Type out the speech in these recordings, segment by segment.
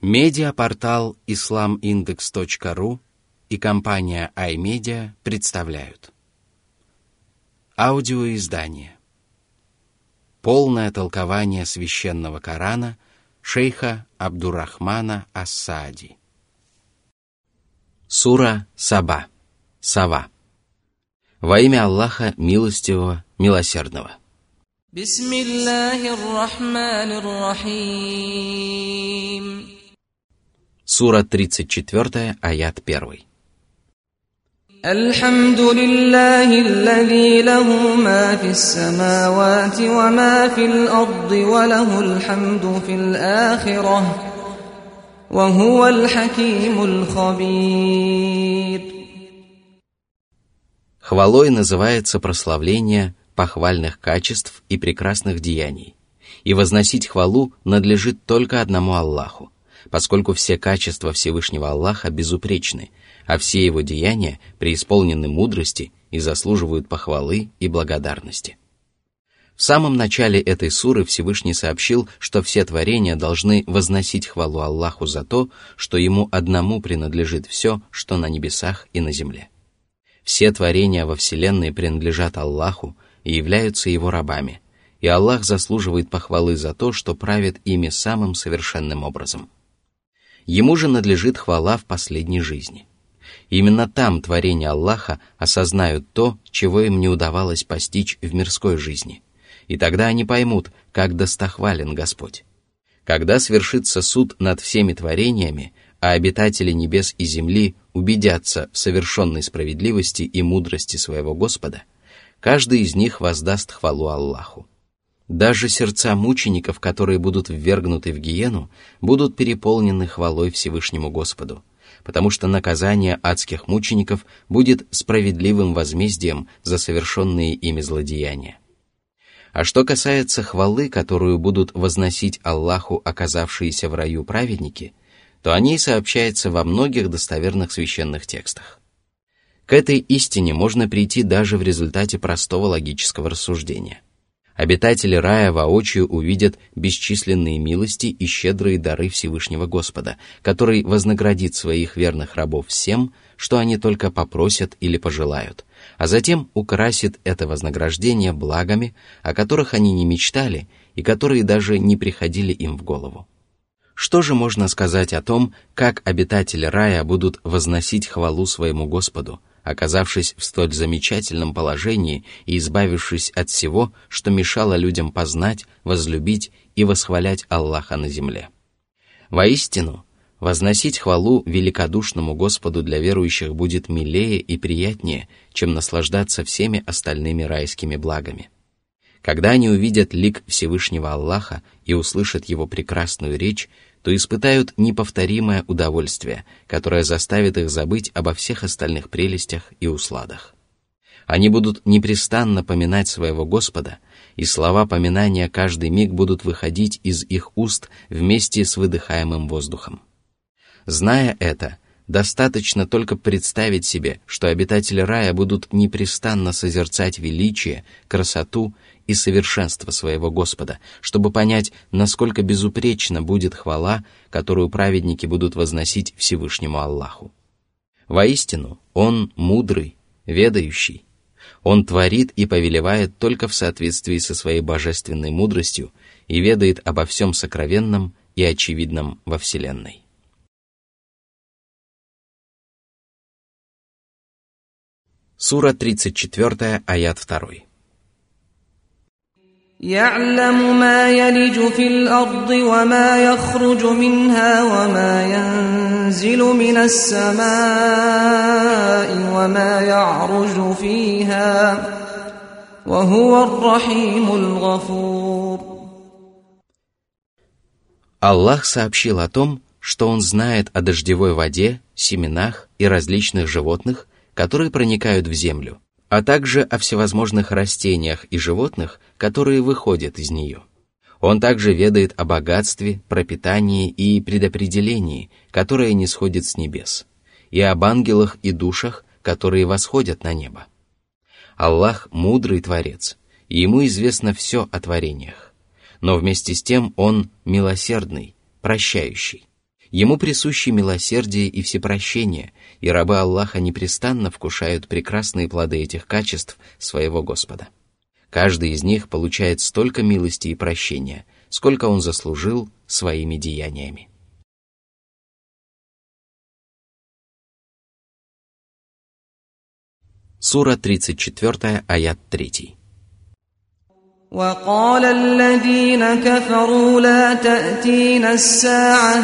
Медиапортал islamindex.ru и компания iMedia представляют. Аудиоиздание. Полное толкование священного Корана шейха Абдурахмана Ассади. Сура Саба. Сава. Во имя Аллаха Милостивого, Милосердного. Бисмиллахир-Рахманир-Рахим Сура 34, аят 1. الحمد لله الذي له ما في السماوات وما في الأرض وله الحمد في الآخرة وهو الحكيم الخبير Хвалой называется прославление похвальных качеств и прекрасных деяний. И возносить хвалу надлежит только одному Аллаху, поскольку все качества Всевышнего Аллаха безупречны, а все его деяния преисполнены мудрости и заслуживают похвалы и благодарности. В самом начале этой суры Всевышний сообщил, что все творения должны возносить хвалу Аллаху за то, что Ему одному принадлежит все, что на небесах и на земле. Все творения во Вселенной принадлежат Аллаху и являются Его рабами, и Аллах заслуживает похвалы за то, что правит ими самым совершенным образом – Ему же надлежит хвала в последней жизни. Именно там творения Аллаха осознают то, чего им не удавалось постичь в мирской жизни. И тогда они поймут, как достохвален Господь. Когда свершится суд над всеми творениями, а обитатели небес и земли убедятся в совершенной справедливости и мудрости своего Господа, каждый из них воздаст хвалу Аллаху. Даже сердца мучеников, которые будут ввергнуты в гиену, будут переполнены хвалой Всевышнему Господу, потому что наказание адских мучеников будет справедливым возмездием за совершенные ими злодеяния. А что касается хвалы, которую будут возносить Аллаху оказавшиеся в раю праведники, то о ней сообщается во многих достоверных священных текстах. К этой истине можно прийти даже в результате простого логического рассуждения – Обитатели рая воочию увидят бесчисленные милости и щедрые дары Всевышнего Господа, который вознаградит своих верных рабов всем, что они только попросят или пожелают, а затем украсит это вознаграждение благами, о которых они не мечтали и которые даже не приходили им в голову. Что же можно сказать о том, как обитатели рая будут возносить хвалу своему Господу, оказавшись в столь замечательном положении и избавившись от всего, что мешало людям познать, возлюбить и восхвалять Аллаха на земле. Воистину, возносить хвалу великодушному Господу для верующих будет милее и приятнее, чем наслаждаться всеми остальными райскими благами. Когда они увидят лик Всевышнего Аллаха и услышат его прекрасную речь, то испытают неповторимое удовольствие, которое заставит их забыть обо всех остальных прелестях и усладах. Они будут непрестанно поминать своего Господа, и слова поминания каждый миг будут выходить из их уст вместе с выдыхаемым воздухом. Зная это, достаточно только представить себе, что обитатели рая будут непрестанно созерцать величие, красоту и совершенство своего Господа, чтобы понять, насколько безупречна будет хвала, которую праведники будут возносить Всевышнему Аллаху. Воистину, Он мудрый, ведающий. Он творит и повелевает только в соответствии со своей божественной мудростью и ведает обо всем сокровенном и очевидном во Вселенной. Сура 34, аят 2. يعلم ما يلج في الأرض وما يخرج منها وما ينزل من السماء وما يعرج فيها وهو الرحيم الغفور Аллах сообщил о том, что Он знает о дождевой воде, семенах и различных животных, которые проникают в землю – а также о всевозможных растениях и животных, которые выходят из нее. Он также ведает о богатстве, пропитании и предопределении, которое не сходит с небес, и об ангелах и душах, которые восходят на небо. Аллах – мудрый Творец, и Ему известно все о творениях. Но вместе с тем Он милосердный, прощающий. Ему присущи милосердие и всепрощение, и рабы Аллаха непрестанно вкушают прекрасные плоды этих качеств своего Господа. Каждый из них получает столько милости и прощения, сколько он заслужил своими деяниями. Сура 34, аят 3. وقال الذين كفروا لا تأتينا الساعة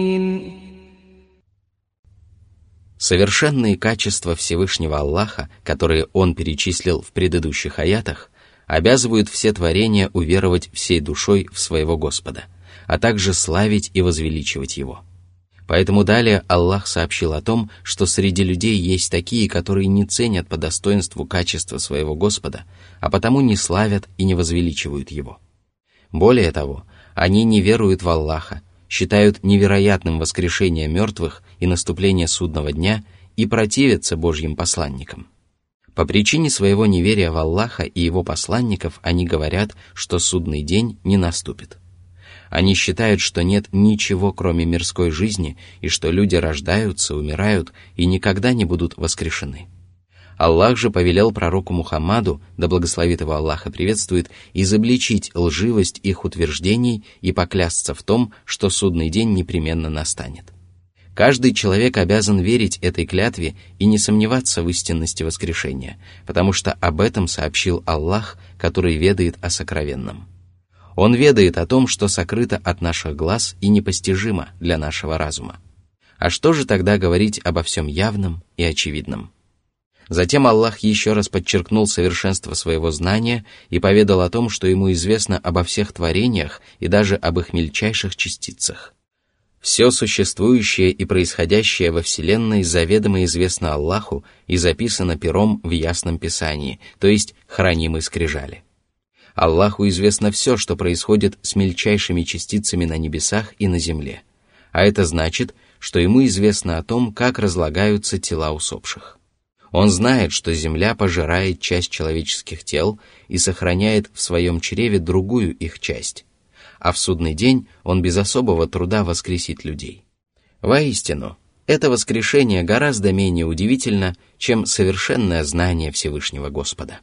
Совершенные качества Всевышнего Аллаха, которые Он перечислил в предыдущих аятах, обязывают все творения уверовать всей душой в своего Господа, а также славить и возвеличивать Его. Поэтому далее Аллах сообщил о том, что среди людей есть такие, которые не ценят по достоинству качества своего Господа, а потому не славят и не возвеличивают Его. Более того, они не веруют в Аллаха, считают невероятным воскрешение мертвых и наступление судного дня и противятся Божьим посланникам. По причине своего неверия в Аллаха и его посланников они говорят, что судный день не наступит. Они считают, что нет ничего, кроме мирской жизни, и что люди рождаются, умирают и никогда не будут воскрешены. Аллах же повелел пророку Мухаммаду, да благословит его Аллах и приветствует, изобличить лживость их утверждений и поклясться в том, что судный день непременно настанет. Каждый человек обязан верить этой клятве и не сомневаться в истинности воскрешения, потому что об этом сообщил Аллах, который ведает о сокровенном. Он ведает о том, что сокрыто от наших глаз и непостижимо для нашего разума. А что же тогда говорить обо всем явном и очевидном? Затем Аллах еще раз подчеркнул совершенство своего знания и поведал о том, что ему известно обо всех творениях и даже об их мельчайших частицах. Все существующее и происходящее во Вселенной заведомо известно Аллаху и записано пером в Ясном Писании, то есть хранимой скрижали. Аллаху известно все, что происходит с мельчайшими частицами на небесах и на земле, а это значит, что ему известно о том, как разлагаются тела усопших. Он знает, что земля пожирает часть человеческих тел и сохраняет в своем чреве другую их часть, а в судный день он без особого труда воскресит людей. Воистину, это воскрешение гораздо менее удивительно, чем совершенное знание Всевышнего Господа.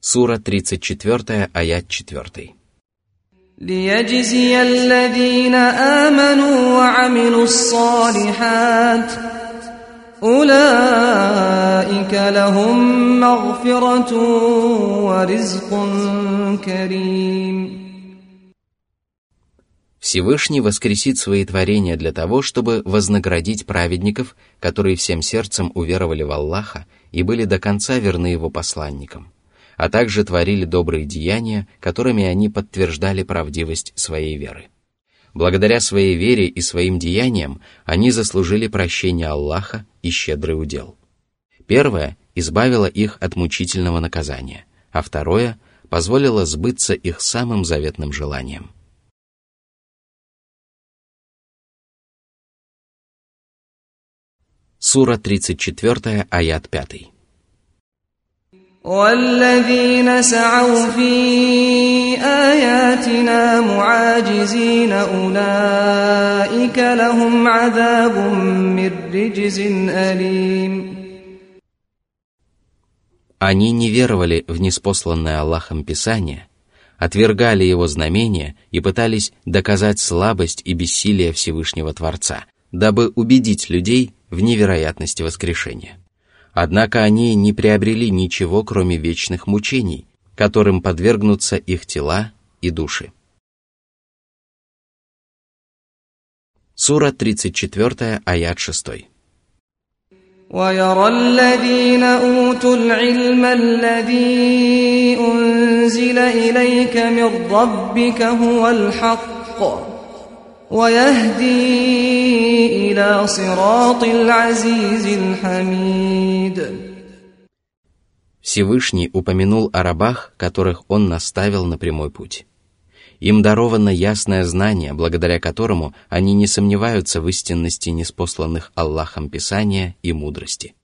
Сура 34, аят 4. ليجزي الذين آمنوا وعملوا الصالحات أولئك لهم مغفرة ورزق كريم Всевышний воскресит свои творения для того, чтобы вознаградить праведников, которые всем сердцем уверовали в Аллаха и были до конца верны его посланникам а также творили добрые деяния, которыми они подтверждали правдивость своей веры. Благодаря своей вере и своим деяниям они заслужили прощение Аллаха и щедрый удел. Первое избавило их от мучительного наказания, а второе позволило сбыться их самым заветным желанием. Сура 34, аят 5. والذين سعوا في آياتنا معاجزين أولئك لهم عذاب من رجز أليم Они не веровали в неспосланное Аллахом Писание, отвергали его знамения и пытались доказать слабость и бессилие Всевышнего Творца, дабы убедить людей в невероятности воскрешения. Однако они не приобрели ничего, кроме вечных мучений, которым подвергнутся их тела и души. Сура 34, аят 6. ويرى الذين أوتوا العلم الذي أنزل إليك من ربك هو الحق ويهدي إلى صراط العزيز الحميد Всевышний упомянул о рабах, которых он наставил на прямой путь. Им даровано ясное знание, благодаря которому они не сомневаются в истинности неспосланных Аллахом Писания и мудрости.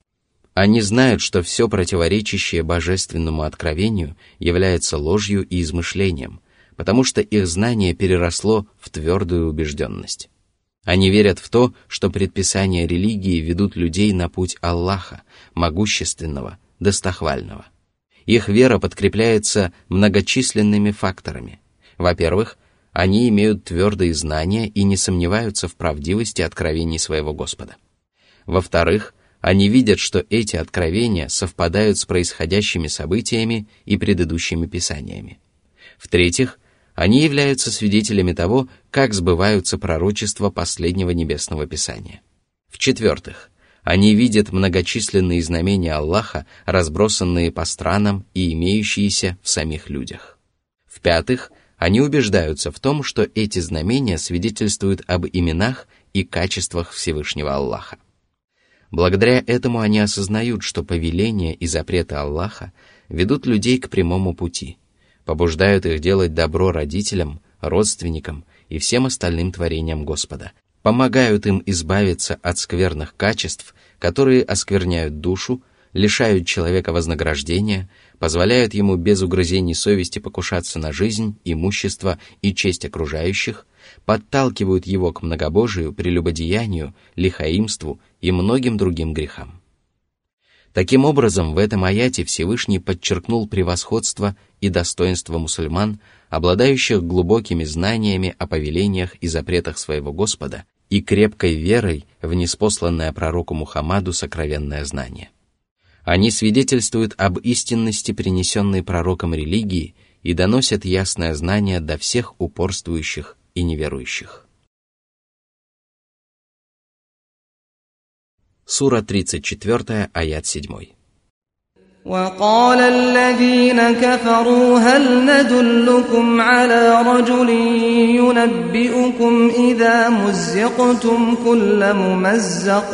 Они знают, что все противоречащее божественному откровению является ложью и измышлением, потому что их знание переросло в твердую убежденность. Они верят в то, что предписания религии ведут людей на путь Аллаха, могущественного, достохвального. Их вера подкрепляется многочисленными факторами – во-первых, они имеют твердые знания и не сомневаются в правдивости откровений своего Господа. Во-вторых, они видят, что эти откровения совпадают с происходящими событиями и предыдущими писаниями. В-третьих, они являются свидетелями того, как сбываются пророчества последнего небесного писания. В-четвертых, они видят многочисленные знамения Аллаха, разбросанные по странам и имеющиеся в самих людях. В-пятых, они убеждаются в том, что эти знамения свидетельствуют об именах и качествах Всевышнего Аллаха. Благодаря этому они осознают, что повеления и запреты Аллаха ведут людей к прямому пути, побуждают их делать добро родителям, родственникам и всем остальным творениям Господа, помогают им избавиться от скверных качеств, которые оскверняют душу, лишают человека вознаграждения, позволяют ему без угрызений совести покушаться на жизнь, имущество и честь окружающих, подталкивают его к многобожию, прелюбодеянию, лихаимству и многим другим грехам. Таким образом, в этом аяте Всевышний подчеркнул превосходство и достоинство мусульман, обладающих глубокими знаниями о повелениях и запретах своего Господа и крепкой верой в неспосланное пророку Мухаммаду сокровенное знание. Они свидетельствуют об истинности принесенной пророком религии и доносят ясное знание до всех упорствующих и неверующих. Сура 34, аят 7. وقال الذين كفروا هل ندلكم على رجل ينبئكم إذا مزقتم كل ممزق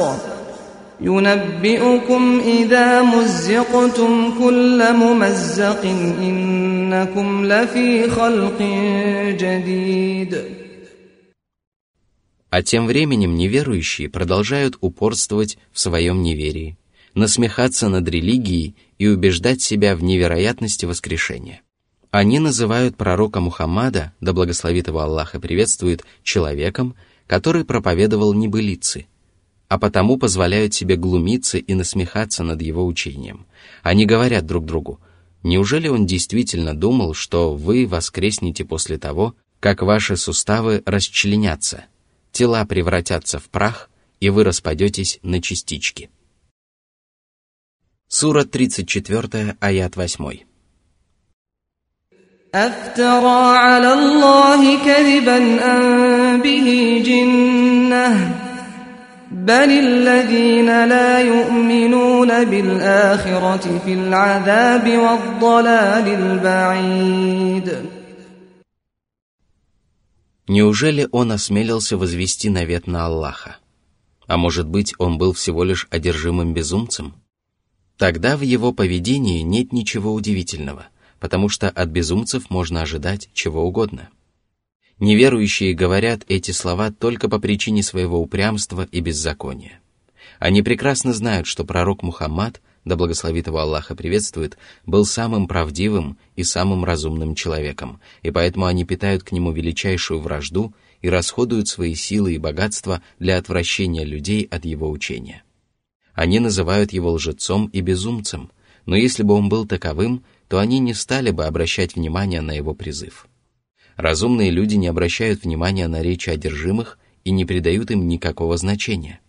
ينبئكم إذا مزقتم كل ممزق إنكم لفي خلق جديد А тем временем неверующие продолжают упорствовать в своем неверии, насмехаться над религией и убеждать себя в невероятности воскрешения. Они называют пророка Мухаммада, да благословит его Аллах и приветствует, человеком, который проповедовал небылицы – а потому позволяют себе глумиться и насмехаться над его учением. Они говорят друг другу, неужели он действительно думал, что вы воскреснете после того, как ваши суставы расчленятся, тела превратятся в прах, и вы распадетесь на частички. Сура 34, аят 8. أفترى على الله كذبا أن به جنه بل الذين لا يؤمنون بالآخرة في العذاب والضلال البعيد Неужели он осмелился возвести навет на Аллаха? А может быть, он был всего лишь одержимым безумцем? Тогда в его поведении нет ничего удивительного, потому что от безумцев можно ожидать чего угодно – Неверующие говорят эти слова только по причине своего упрямства и беззакония. Они прекрасно знают, что пророк Мухаммад, да благословит его Аллаха приветствует, был самым правдивым и самым разумным человеком, и поэтому они питают к нему величайшую вражду и расходуют свои силы и богатства для отвращения людей от его учения. Они называют его лжецом и безумцем, но если бы он был таковым, то они не стали бы обращать внимание на его призыв. Разумные люди не обращают внимания на речи одержимых и не придают им никакого значения.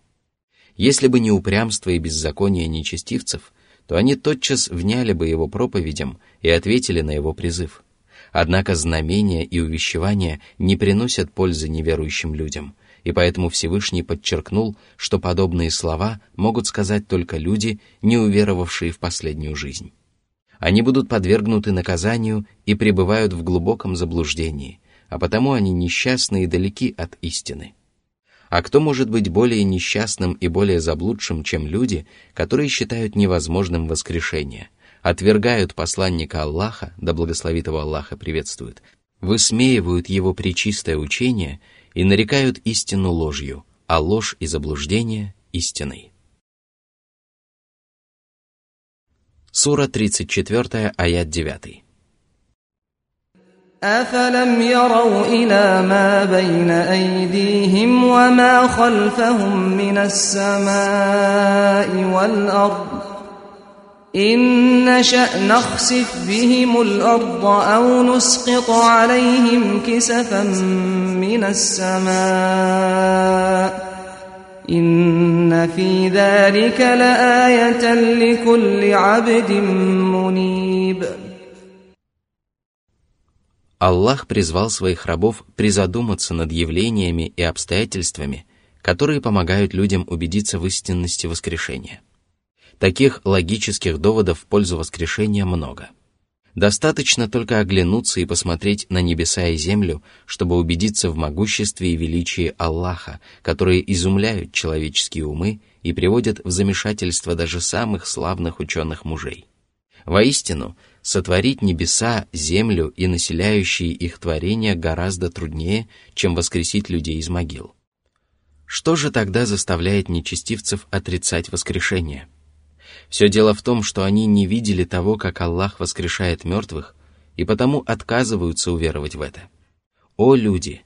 Если бы не упрямство и беззаконие нечестивцев, то они тотчас вняли бы его проповедям и ответили на его призыв. Однако знамения и увещевания не приносят пользы неверующим людям, и поэтому Всевышний подчеркнул, что подобные слова могут сказать только люди, не уверовавшие в последнюю жизнь. Они будут подвергнуты наказанию и пребывают в глубоком заблуждении, а потому они несчастны и далеки от истины. А кто может быть более несчастным и более заблудшим, чем люди, которые считают невозможным воскрешение, отвергают посланника Аллаха, да благословит его Аллаха приветствует, высмеивают его причистое учение и нарекают истину ложью, а ложь и заблуждение – истиной. Сура 34, аят 9. أفلم يروا إلى ما بين أيديهم وما خلفهم من السماء والأرض إن نشأ نخسف بهم الأرض أو نسقط عليهم كسفا من السماء إن في ذلك لآية لكل عبد منيب Аллах призвал своих рабов призадуматься над явлениями и обстоятельствами, которые помогают людям убедиться в истинности воскрешения. Таких логических доводов в пользу воскрешения много. Достаточно только оглянуться и посмотреть на небеса и землю, чтобы убедиться в могуществе и величии Аллаха, которые изумляют человеческие умы и приводят в замешательство даже самых славных ученых мужей. Воистину, сотворить небеса, землю и населяющие их творения гораздо труднее, чем воскресить людей из могил. Что же тогда заставляет нечестивцев отрицать воскрешение? Все дело в том, что они не видели того, как Аллах воскрешает мертвых, и потому отказываются уверовать в это. О люди!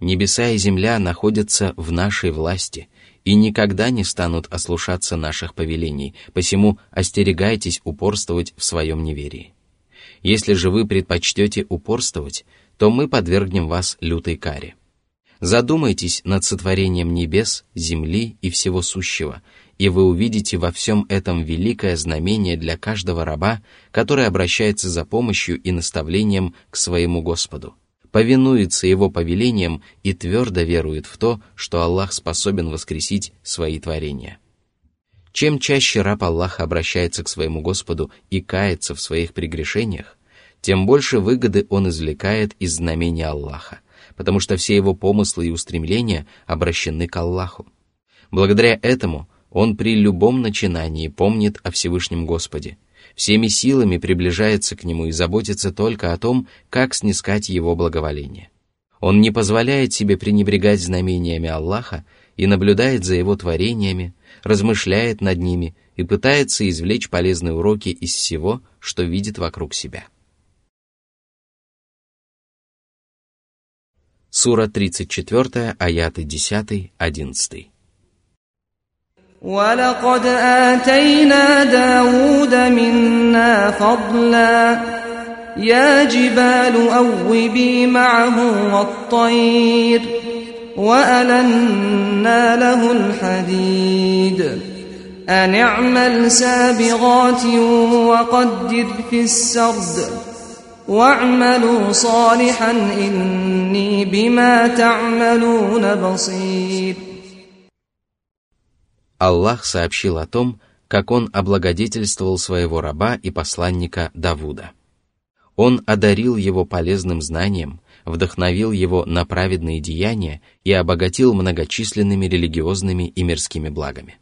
Небеса и земля находятся в нашей власти и никогда не станут ослушаться наших повелений, посему остерегайтесь упорствовать в своем неверии. Если же вы предпочтете упорствовать, то мы подвергнем вас лютой каре. Задумайтесь над сотворением небес, земли и всего сущего, и вы увидите во всем этом великое знамение для каждого раба, который обращается за помощью и наставлением к своему Господу, повинуется его повелениям и твердо верует в то, что Аллах способен воскресить свои творения. Чем чаще раб Аллаха обращается к своему Господу и кается в своих прегрешениях, тем больше выгоды он извлекает из знамения Аллаха, потому что все его помыслы и устремления обращены к Аллаху. Благодаря этому он при любом начинании помнит о Всевышнем Господе, всеми силами приближается к Нему и заботится только о том, как снискать Его благоволение. Он не позволяет себе пренебрегать знамениями Аллаха и наблюдает за Его творениями, размышляет над ними и пытается извлечь полезные уроки из всего, что видит вокруг себя. Сура 34, аяты 10-11. ولقد آتينا داود منا فضلا يا جبال أوبي معه والطير وألنا له الحديد أن اعمل سابغات وقدر في السرد واعملوا صالحا إني بما تعملون بصير Аллах сообщил о том, как он облагодетельствовал своего раба и посланника Давуда. Он одарил его полезным знанием, вдохновил его на праведные деяния и обогатил многочисленными религиозными и мирскими благами.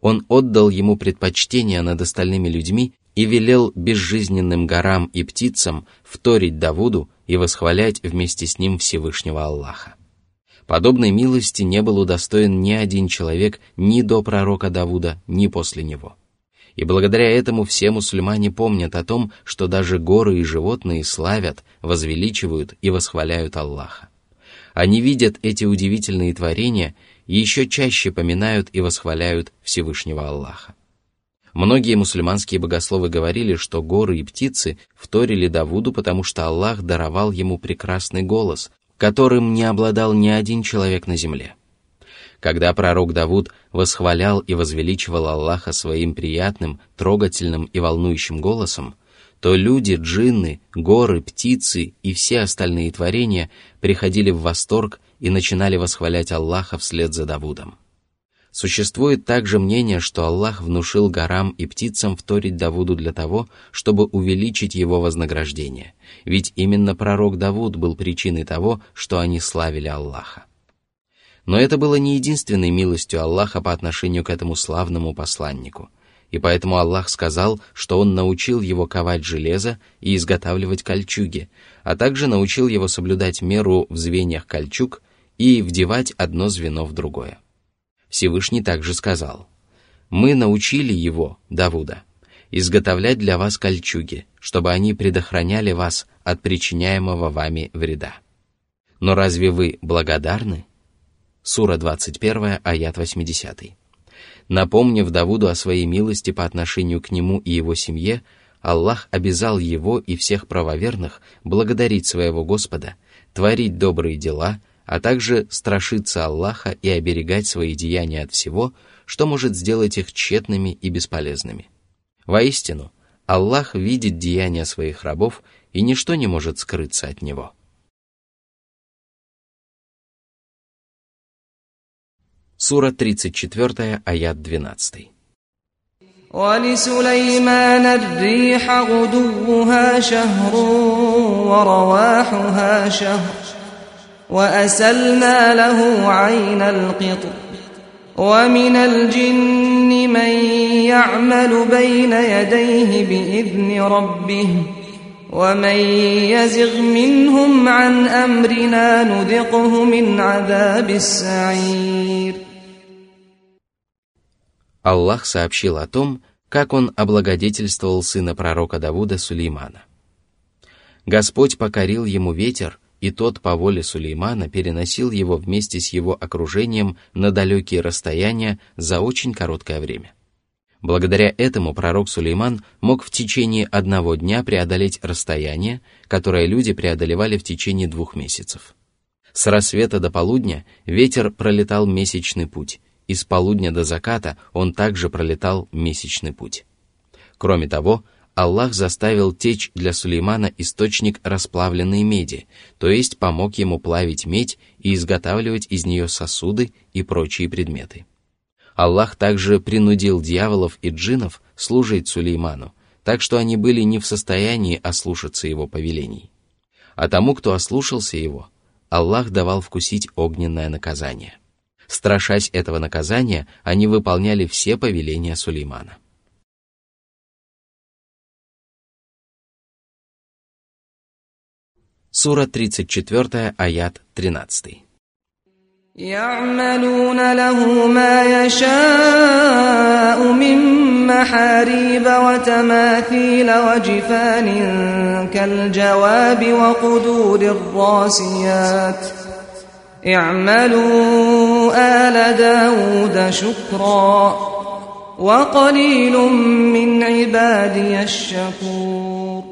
Он отдал ему предпочтение над остальными людьми и велел безжизненным горам и птицам вторить Давуду и восхвалять вместе с ним Всевышнего Аллаха. Подобной милости не был удостоен ни один человек ни до пророка Давуда, ни после него. И благодаря этому все мусульмане помнят о том, что даже горы и животные славят, возвеличивают и восхваляют Аллаха. Они видят эти удивительные творения и еще чаще поминают и восхваляют Всевышнего Аллаха. Многие мусульманские богословы говорили, что горы и птицы вторили Давуду, потому что Аллах даровал ему прекрасный голос, которым не обладал ни один человек на земле. Когда пророк Давуд восхвалял и возвеличивал Аллаха своим приятным, трогательным и волнующим голосом, то люди, джинны, горы, птицы и все остальные творения приходили в восторг и начинали восхвалять Аллаха вслед за Давудом. Существует также мнение, что Аллах внушил горам и птицам вторить Давуду для того, чтобы увеличить его вознаграждение, ведь именно пророк Давуд был причиной того, что они славили Аллаха. Но это было не единственной милостью Аллаха по отношению к этому славному посланнику. И поэтому Аллах сказал, что Он научил его ковать железо и изготавливать кольчуги, а также научил его соблюдать меру в звеньях кольчуг и вдевать одно звено в другое. Всевышний также сказал, «Мы научили его, Давуда, изготовлять для вас кольчуги, чтобы они предохраняли вас от причиняемого вами вреда. Но разве вы благодарны?» Сура 21, аят 80. Напомнив Давуду о своей милости по отношению к нему и его семье, Аллах обязал его и всех правоверных благодарить своего Господа, творить добрые дела, а также страшиться Аллаха и оберегать свои деяния от всего, что может сделать их тщетными и бесполезными. Воистину, Аллах видит деяния своих рабов, и ничто не может скрыться от Него. Сура 34, аят 12. ولسليمان الريح غدوها شهر ورواحها شهر وأسلنا له عين القطر ومن الجن من يعمل بين يديه بإذن ربه ومن يزغ منهم عن أمرنا نذقه من عذاب السعير Аллах сообщил о том, как он облагодетельствовал сына пророка Давуда Сулеймана. Господь покорил ему ветер, и тот по воле Сулеймана переносил его вместе с его окружением на далекие расстояния за очень короткое время. Благодаря этому пророк Сулейман мог в течение одного дня преодолеть расстояние, которое люди преодолевали в течение двух месяцев. С рассвета до полудня ветер пролетал месячный путь, и с полудня до заката он также пролетал месячный путь. Кроме того, Аллах заставил течь для Сулеймана источник расплавленной меди, то есть помог ему плавить медь и изготавливать из нее сосуды и прочие предметы. Аллах также принудил дьяволов и джинов служить Сулейману, так что они были не в состоянии ослушаться его повелений. А тому, кто ослушался его, Аллах давал вкусить огненное наказание. Страшась этого наказания, они выполняли все повеления Сулеймана. Сура 34, аят 13. يعملون له ما يشاء من محاريب وتماثيل وجفان كالجواب وقدور الراسيات اعملوا آل داود شكرا وقليل من عبادي الشكور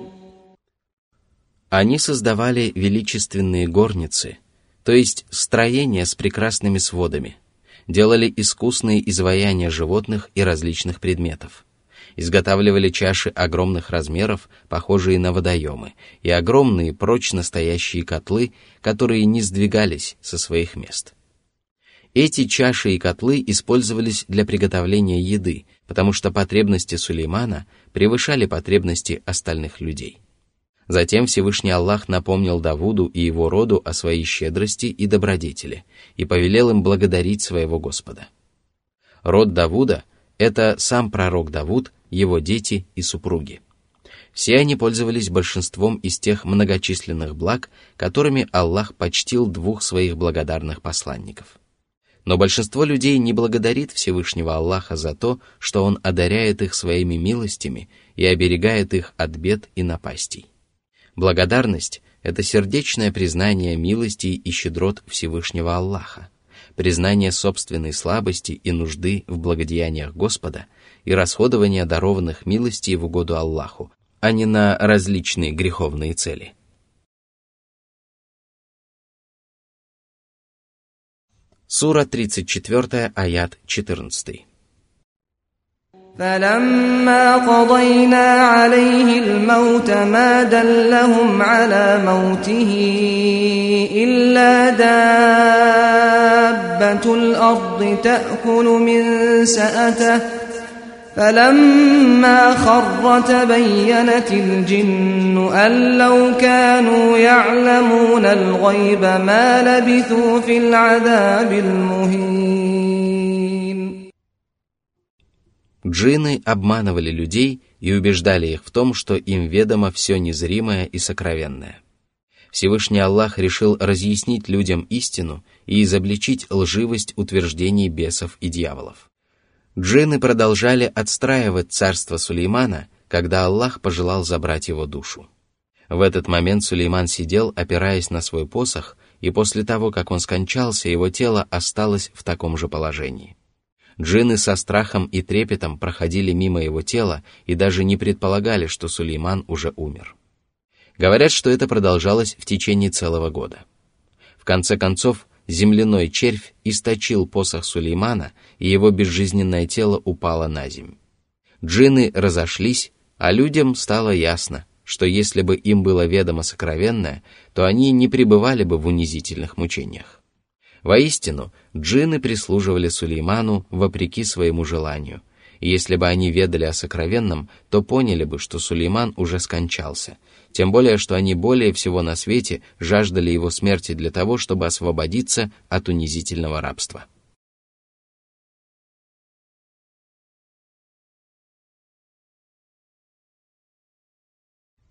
Они создавали величественные горницы, то есть строения с прекрасными сводами, делали искусные изваяния животных и различных предметов изготавливали чаши огромных размеров, похожие на водоемы, и огромные прочно стоящие котлы, которые не сдвигались со своих мест. Эти чаши и котлы использовались для приготовления еды, потому что потребности Сулеймана превышали потребности остальных людей. Затем Всевышний Аллах напомнил Давуду и его роду о своей щедрости и добродетели и повелел им благодарить своего Господа. Род Давуда — это сам пророк Давуд его дети и супруги. Все они пользовались большинством из тех многочисленных благ, которыми Аллах почтил двух своих благодарных посланников. Но большинство людей не благодарит Всевышнего Аллаха за то, что Он одаряет их своими милостями и оберегает их от бед и напастей. Благодарность — это сердечное признание милости и щедрот Всевышнего Аллаха, признание собственной слабости и нужды в благодеяниях Господа и расходование дарованных милостей в угоду Аллаху, а не на различные греховные цели. Сура 34, аят 14. فلما قضينا عليه الموت ما دلهم على موته إلا دابة الأرض تأكل من سأته فلما خر تبينت الجن أن لو كانوا يعلمون الغيب ما لبثوا في العذاب المهين Джинны обманывали людей и убеждали их в том, что им ведомо все незримое и сокровенное. Всевышний Аллах решил разъяснить людям истину и изобличить лживость утверждений бесов и дьяволов. Джинны продолжали отстраивать царство Сулеймана, когда Аллах пожелал забрать его душу. В этот момент Сулейман сидел, опираясь на свой посох, и после того, как он скончался, его тело осталось в таком же положении. Джинны со страхом и трепетом проходили мимо его тела и даже не предполагали, что Сулейман уже умер. Говорят, что это продолжалось в течение целого года. В конце концов, земляной червь источил посох Сулеймана, и его безжизненное тело упало на земь. Джинны разошлись, а людям стало ясно, что если бы им было ведомо сокровенное, то они не пребывали бы в унизительных мучениях. Воистину, джинны прислуживали Сулейману вопреки своему желанию, и если бы они ведали о сокровенном, то поняли бы, что Сулейман уже скончался, тем более, что они более всего на свете жаждали его смерти для того, чтобы освободиться от унизительного рабства.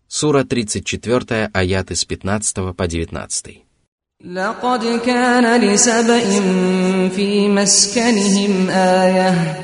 Сура 34, аяты с 15 по 19. لقد كان لسبإ في مسكنهم آية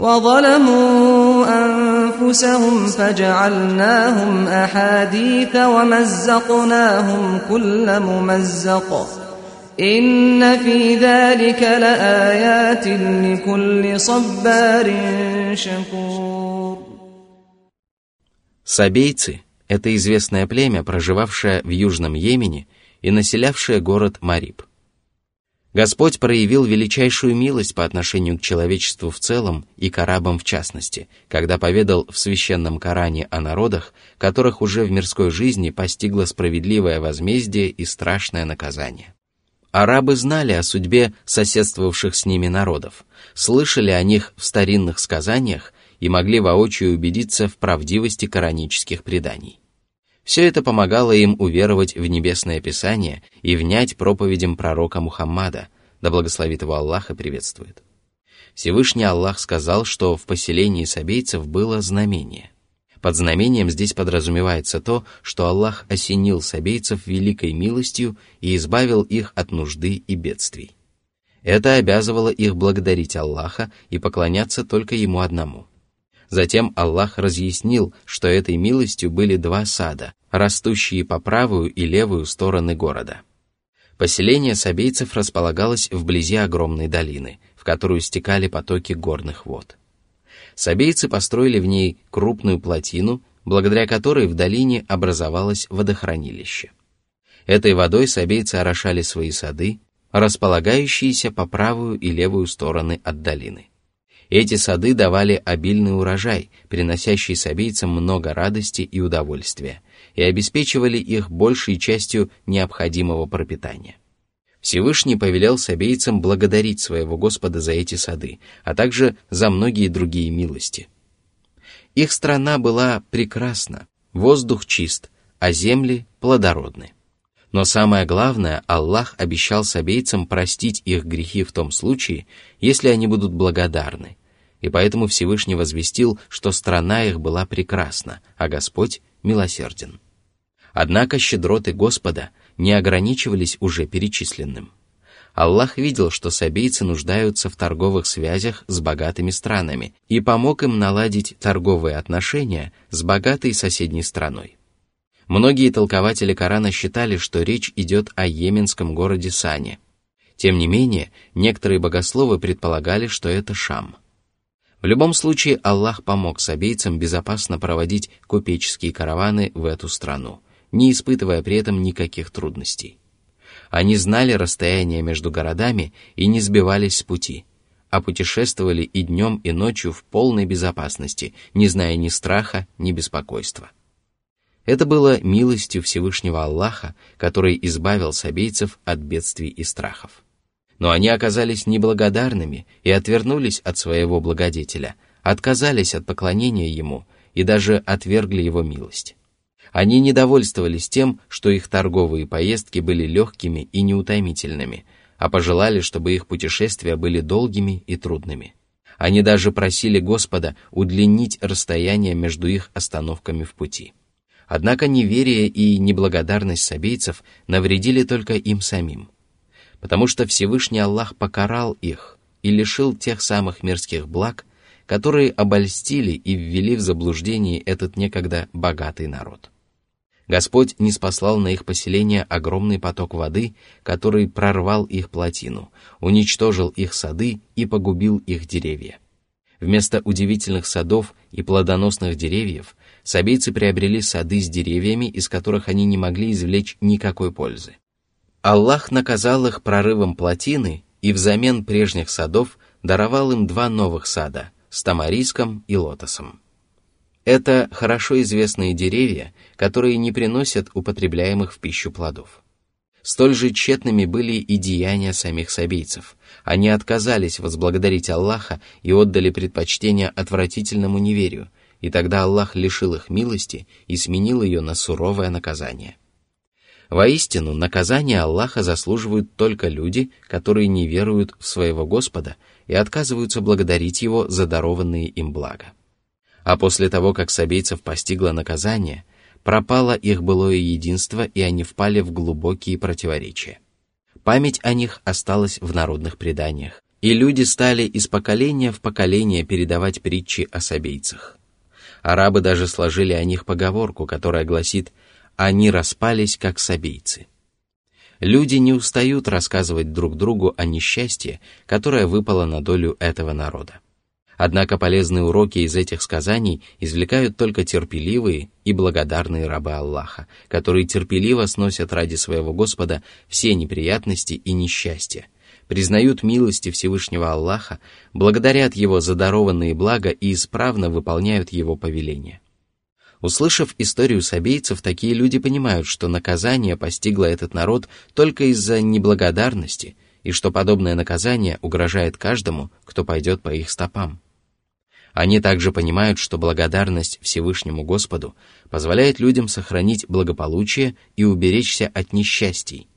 وظلموا أنفسهم فجعلناهم أحاديث ومزقناهم كل ممزق إن في ذلك لآيات لكل صبار شكور Сабейцы — это известное племя, проживавшее в Южном Йемене и населявшее город Мариб. Господь проявил величайшую милость по отношению к человечеству в целом и к арабам в частности, когда поведал в священном Коране о народах, которых уже в мирской жизни постигло справедливое возмездие и страшное наказание. Арабы знали о судьбе соседствовавших с ними народов, слышали о них в старинных сказаниях и могли воочию убедиться в правдивости коранических преданий. Все это помогало им уверовать в Небесное Писание и внять проповедям пророка Мухаммада, да благословит его Аллах и приветствует. Всевышний Аллах сказал, что в поселении сабейцев было знамение. Под знамением здесь подразумевается то, что Аллах осенил сабейцев великой милостью и избавил их от нужды и бедствий. Это обязывало их благодарить Аллаха и поклоняться только Ему одному. Затем Аллах разъяснил, что этой милостью были два сада, растущие по правую и левую стороны города. Поселение сабейцев располагалось вблизи огромной долины, в которую стекали потоки горных вод. Сабейцы построили в ней крупную плотину, благодаря которой в долине образовалось водохранилище. Этой водой сабейцы орошали свои сады, располагающиеся по правую и левую стороны от долины. Эти сады давали обильный урожай, приносящий сабийцам много радости и удовольствия, и обеспечивали их большей частью необходимого пропитания. Всевышний повелел сабейцам благодарить своего Господа за эти сады, а также за многие другие милости. Их страна была прекрасна, воздух чист, а земли плодородны. Но самое главное, Аллах обещал сабейцам простить их грехи в том случае, если они будут благодарны. И поэтому Всевышний возвестил, что страна их была прекрасна, а Господь милосерден. Однако щедроты Господа не ограничивались уже перечисленным. Аллах видел, что сабейцы нуждаются в торговых связях с богатыми странами и помог им наладить торговые отношения с богатой соседней страной. Многие толкователи Корана считали, что речь идет о йеменском городе Сане. Тем не менее, некоторые богословы предполагали, что это Шам. В любом случае, Аллах помог сабейцам безопасно проводить купеческие караваны в эту страну, не испытывая при этом никаких трудностей. Они знали расстояние между городами и не сбивались с пути, а путешествовали и днем, и ночью в полной безопасности, не зная ни страха, ни беспокойства. Это было милостью Всевышнего Аллаха, который избавил сабейцев от бедствий и страхов. Но они оказались неблагодарными и отвернулись от своего благодетеля, отказались от поклонения ему и даже отвергли его милость. Они недовольствовались тем, что их торговые поездки были легкими и неутомительными, а пожелали, чтобы их путешествия были долгими и трудными. Они даже просили Господа удлинить расстояние между их остановками в пути. Однако неверие и неблагодарность сабейцев навредили только им самим, потому что Всевышний Аллах покарал их и лишил тех самых мирских благ, которые обольстили и ввели в заблуждение этот некогда богатый народ. Господь не спаслал на их поселение огромный поток воды, который прорвал их плотину, уничтожил их сады и погубил их деревья. Вместо удивительных садов и плодоносных деревьев сабийцы приобрели сады с деревьями, из которых они не могли извлечь никакой пользы. Аллах наказал их прорывом плотины и взамен прежних садов даровал им два новых сада с тамариском и лотосом. Это хорошо известные деревья, которые не приносят употребляемых в пищу плодов. Столь же тщетными были и деяния самих сабийцев. Они отказались возблагодарить Аллаха и отдали предпочтение отвратительному неверию, и тогда Аллах лишил их милости и сменил ее на суровое наказание. Воистину, наказание Аллаха заслуживают только люди, которые не веруют в своего Господа и отказываются благодарить Его за дарованные им блага. А после того, как сабейцев постигло наказание, пропало их былое единство, и они впали в глубокие противоречия. Память о них осталась в народных преданиях, и люди стали из поколения в поколение передавать притчи о сабейцах. Арабы даже сложили о них поговорку, которая гласит «они распались, как сабейцы». Люди не устают рассказывать друг другу о несчастье, которое выпало на долю этого народа. Однако полезные уроки из этих сказаний извлекают только терпеливые и благодарные рабы Аллаха, которые терпеливо сносят ради своего Господа все неприятности и несчастья, признают милости Всевышнего Аллаха, благодарят Его за дарованные блага и исправно выполняют Его повеления. Услышав историю сабейцев, такие люди понимают, что наказание постигло этот народ только из-за неблагодарности и что подобное наказание угрожает каждому, кто пойдет по их стопам. Они также понимают, что благодарность Всевышнему Господу позволяет людям сохранить благополучие и уберечься от несчастий,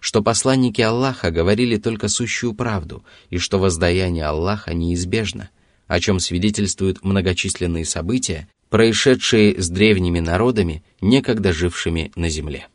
что посланники Аллаха говорили только сущую правду и что воздаяние Аллаха неизбежно, о чем свидетельствуют многочисленные события, происшедшие с древними народами, некогда жившими на земле.